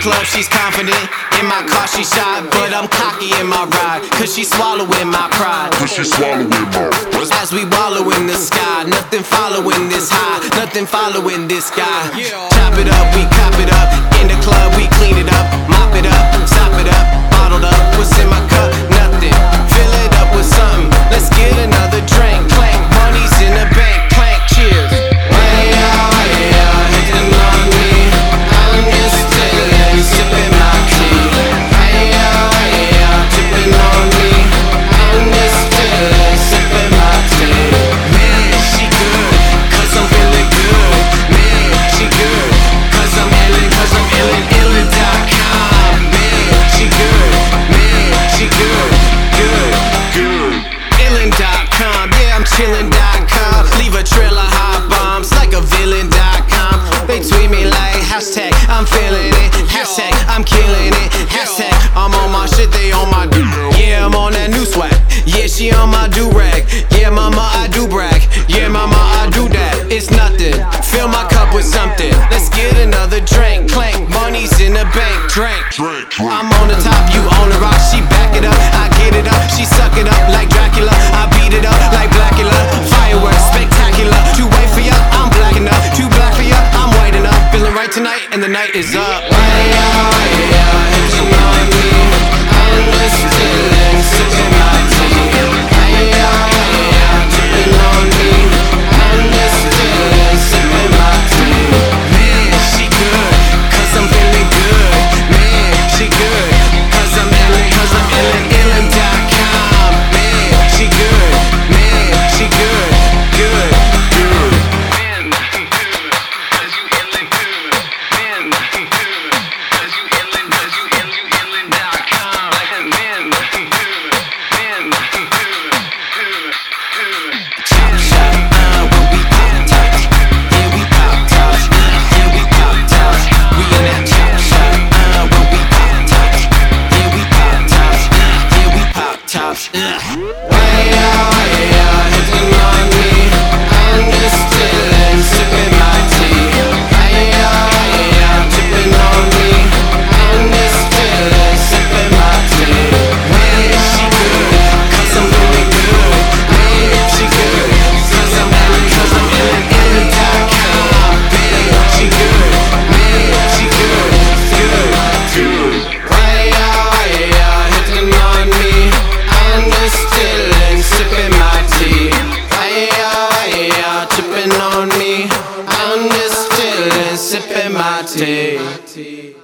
club, she's confident. In my car, she shot, but I'm cocky in my ride. Cause she swallowing my pride. Cause she swallowing my As we wallow in the sky, nothing following this high, nothing following this guy. Chop it up, we cop it up. In the club, we clean it up, mop it up, top it up. Do rag. Yeah, mama, I do brag. Yeah, mama, I do that. It's nothing. Fill my cup with something. Let's get another drink. Clank, money's in the bank. Drink. Drink, drink. I'm on the top, you on the rock. She back it up, I get it up. She suck it up like Dracula. I beat it up like Blackula. Fireworks, spectacular. Too white for ya, I'm black enough. Too black for ya, I'm white enough. Feeling right tonight, and the night is up. Tops. Sipping my tea.